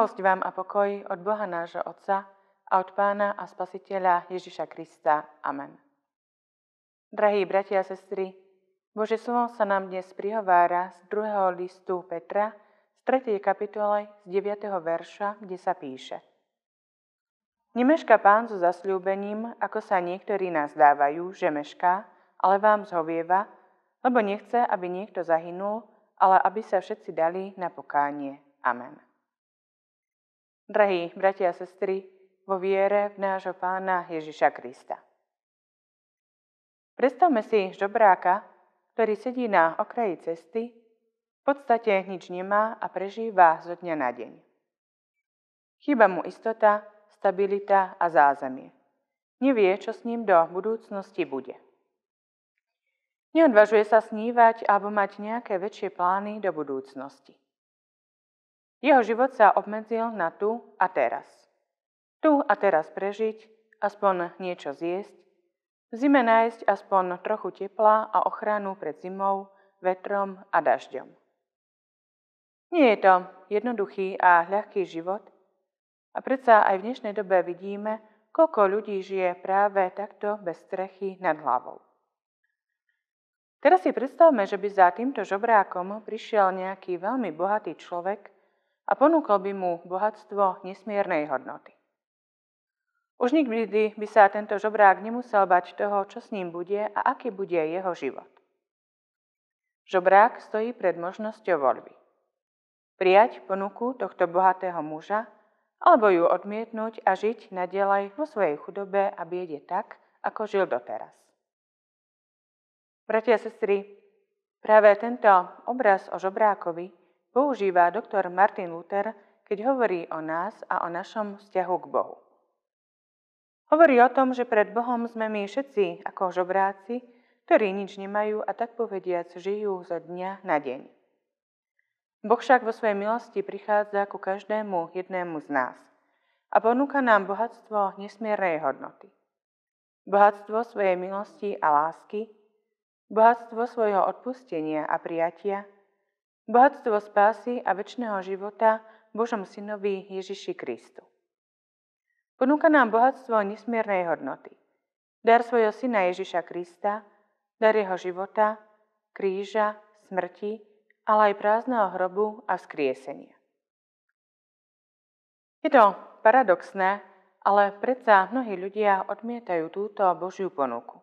Milosť vám a pokoj od Boha nášho Otca a od Pána a Spasiteľa Ježiša Krista. Amen. Drahí bratia a sestry, Bože slovo sa nám dnes prihovára z druhého listu Petra z 3. kapitole z 9. verša, kde sa píše Nemeška pán so zasľúbením, ako sa niektorí nás dávajú, že mešká, ale vám zhovieva, lebo nechce, aby niekto zahynul, ale aby sa všetci dali na pokánie. Amen. Drahí bratia a sestry, vo viere v nášho pána Ježiša Krista. Predstavme si žobráka, ktorý sedí na okraji cesty, v podstate nič nemá a prežíva zo dňa na deň. Chýba mu istota, stabilita a zázemie. Nevie, čo s ním do budúcnosti bude. Neodvažuje sa snívať alebo mať nejaké väčšie plány do budúcnosti. Jeho život sa obmedzil na tu a teraz. Tu a teraz prežiť, aspoň niečo zjesť, v zime nájsť aspoň trochu tepla a ochranu pred zimou, vetrom a dažďom. Nie je to jednoduchý a ľahký život a predsa aj v dnešnej dobe vidíme, koľko ľudí žije práve takto bez strechy nad hlavou. Teraz si predstavme, že by za týmto žobrákom prišiel nejaký veľmi bohatý človek a ponúkol by mu bohatstvo nesmiernej hodnoty. Už nikdy by sa tento žobrák nemusel bať toho, čo s ním bude a aký bude jeho život. Žobrák stojí pred možnosťou voľby. Prijať ponuku tohto bohatého muža alebo ju odmietnúť a žiť nadalej vo svojej chudobe a biede tak, ako žil doteraz. Bratia a sestry, práve tento obraz o žobrákovi používa doktor Martin Luther, keď hovorí o nás a o našom vzťahu k Bohu. Hovorí o tom, že pred Bohom sme my všetci ako žobráci, ktorí nič nemajú a tak povediac žijú zo dňa na deň. Boh však vo svojej milosti prichádza ku každému jednému z nás a ponúka nám bohatstvo nesmiernej hodnoty. Bohatstvo svojej milosti a lásky, bohatstvo svojho odpustenia a prijatia, bohatstvo spásy a väčšného života Božom synovi Ježiši Kristu. Ponúka nám bohatstvo nesmiernej hodnoty. Dar svojho syna Ježiša Krista, dar jeho života, kríža, smrti, ale aj prázdneho hrobu a vzkriesenia. Je to paradoxné, ale predsa mnohí ľudia odmietajú túto Božiu ponuku.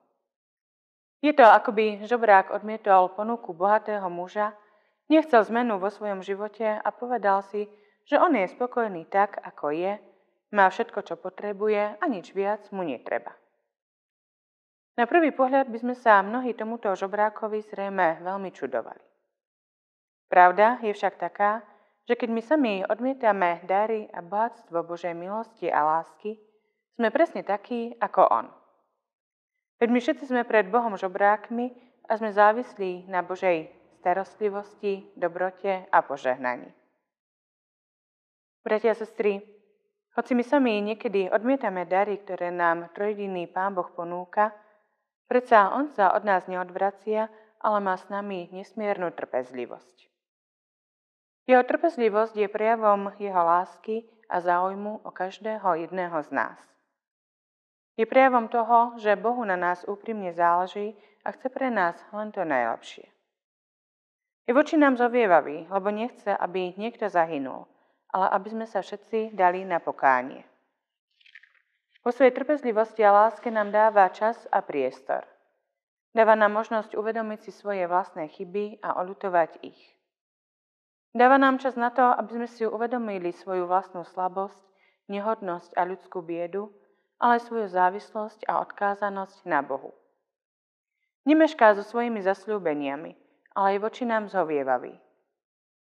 Je to, ako by žobrák odmietol ponuku bohatého muža, Nechcel zmenu vo svojom živote a povedal si, že on je spokojný tak, ako je, má všetko, čo potrebuje a nič viac mu netreba. Na prvý pohľad by sme sa mnohí tomuto žobrákovi zrejme veľmi čudovali. Pravda je však taká, že keď my sami odmietame dary a bohatstvo Božej milosti a lásky, sme presne takí ako On. Veď my všetci sme pred Bohom žobrákmi a sme závislí na Božej starostlivosti, dobrote a požehnaní. Bratia a sestry, hoci my sami niekedy odmietame dary, ktoré nám trojdiný Pán Boh ponúka, predsa On sa od nás neodvracia, ale má s nami nesmiernu trpezlivosť. Jeho trpezlivosť je prejavom jeho lásky a záujmu o každého jedného z nás. Je prejavom toho, že Bohu na nás úprimne záleží a chce pre nás len to najlepšie. Je voči nám zovievavý, lebo nechce, aby niekto zahynul, ale aby sme sa všetci dali na pokánie. Vo svojej trpezlivosti a láske nám dáva čas a priestor. Dáva nám možnosť uvedomiť si svoje vlastné chyby a oľutovať ich. Dáva nám čas na to, aby sme si uvedomili svoju vlastnú slabosť, nehodnosť a ľudskú biedu, ale svoju závislosť a odkázanosť na Bohu. Nemešká so svojimi zasľúbeniami, ale aj voči nám zhovievavý.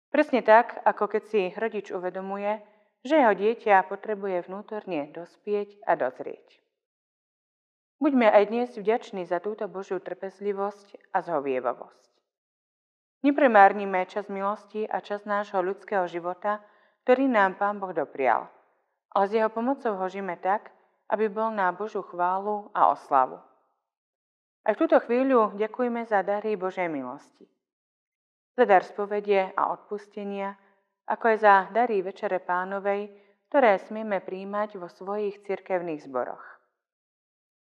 Presne tak, ako keď si rodič uvedomuje, že jeho dieťa potrebuje vnútorne dospieť a dozrieť. Buďme aj dnes vďační za túto Božiu trpezlivosť a zhovievavosť. Nepremárnime čas milosti a čas nášho ľudského života, ktorý nám Pán Boh doprial, ale s jeho pomocou ho žijeme tak, aby bol na Božú chválu a oslavu. Aj v túto chvíľu ďakujeme za dary Božej milosti za dar spovedie a odpustenia ako aj za dary Večere Pánovej, ktoré smieme príjmať vo svojich cirkevných zboroch.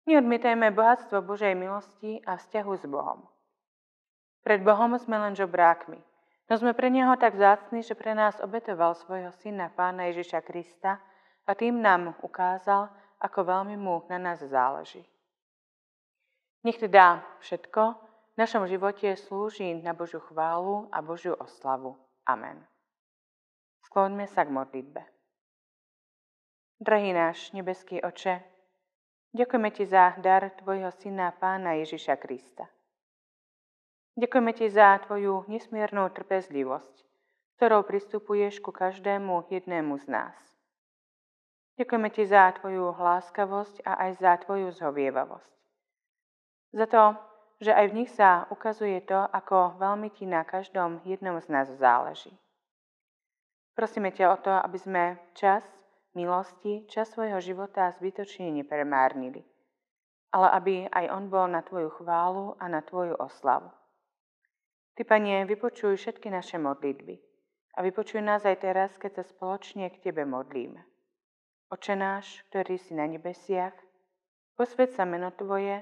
Neodmietajme bohatstvo Božej milosti a vzťahu s Bohom. Pred Bohom sme len žobrákmi, no sme pre Neho tak zácni, že pre nás obetoval svojho syna Pána Ježiša Krista a tým nám ukázal, ako veľmi mu na nás záleží. Nech teda všetko v našom živote slúži na Božiu chválu a Božiu oslavu. Amen. Skloňme sa k modlitbe. Drahý náš nebeský oče, ďakujeme Ti za dar Tvojho Syna Pána Ježiša Krista. Ďakujeme Ti za Tvoju nesmiernu trpezlivosť, ktorou pristupuješ ku každému jednému z nás. Ďakujeme Ti za Tvoju láskavosť a aj za Tvoju zhovievavosť. Za to, že aj v nich sa ukazuje to, ako veľmi Ti na každom jednom z nás záleží. Prosíme ťa o to, aby sme čas, milosti, čas svojho života zbytočne nepremárnili, ale aby aj on bol na Tvoju chválu a na Tvoju oslavu. Ty, Pane, vypočuj všetky naše modlitby a vypočuj nás aj teraz, keď sa spoločne k Tebe modlíme. Oče náš, ktorý si na nebesiach, posved sa meno Tvoje,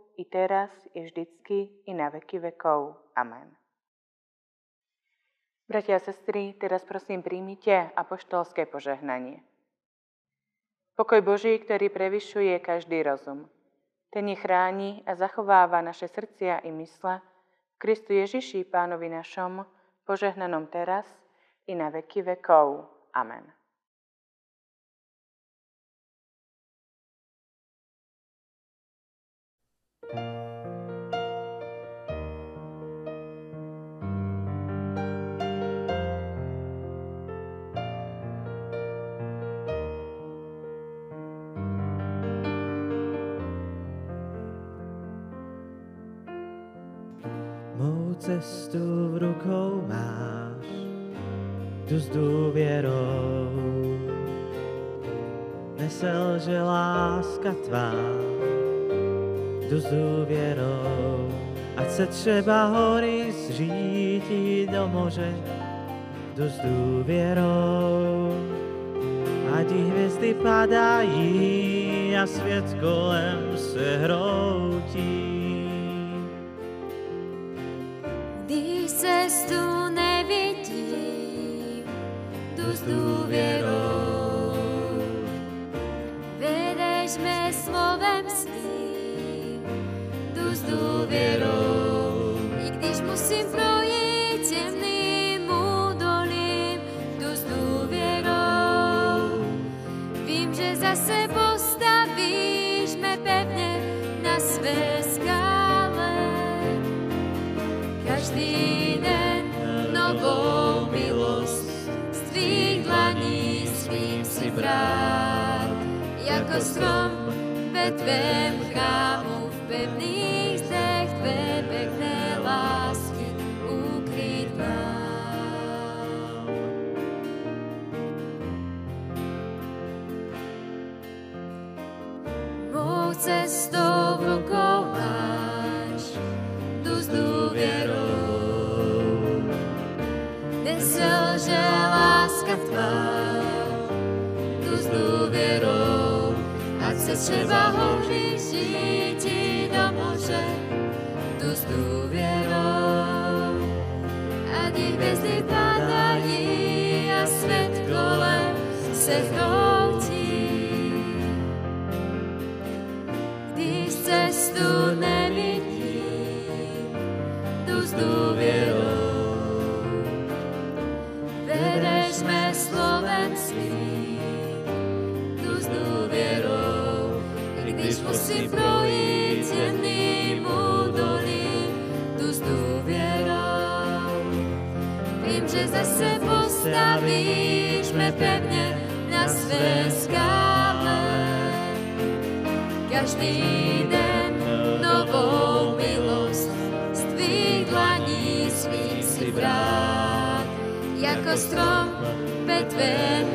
i teraz, i vždycky, i na veky vekov. Amen. Bratia a sestry, teraz prosím príjmite apoštolské požehnanie. Pokoj Boží, ktorý prevyšuje každý rozum. Ten je chráni a zachováva naše srdcia i mysle Kristu Ježiši, Pánovi našom, požehnanom teraz i na veky vekov. Amen. Cestu v rukou máš, tu s důvěrou. že láska tvá, tu s důvěrou. Ať se třeba hory zřítí do moře, tu s důvěrou. Ať i hvězdy padají a svět kolem se hroutí. cestu nevidím, tu s dôverou. Vedeš me slovem svým, tu s dôverou. I když musím projít temným údolím, tu s dôverou. Vím, že za sebou stavíš me pevne na své skále. Každý strom ve tvém chrámu. v hoří síti do moře, tu s důvěrou. A nech hvězdy padají a svět kolem se hroutí. Když cestu nevidím, tu s důvěrou. Musím projít temným údolím, tu s důvěrou. Vím, že zase postavíš sme pevne na své skále. Každý den novou milosť z tvých si brát, jako strom Betlém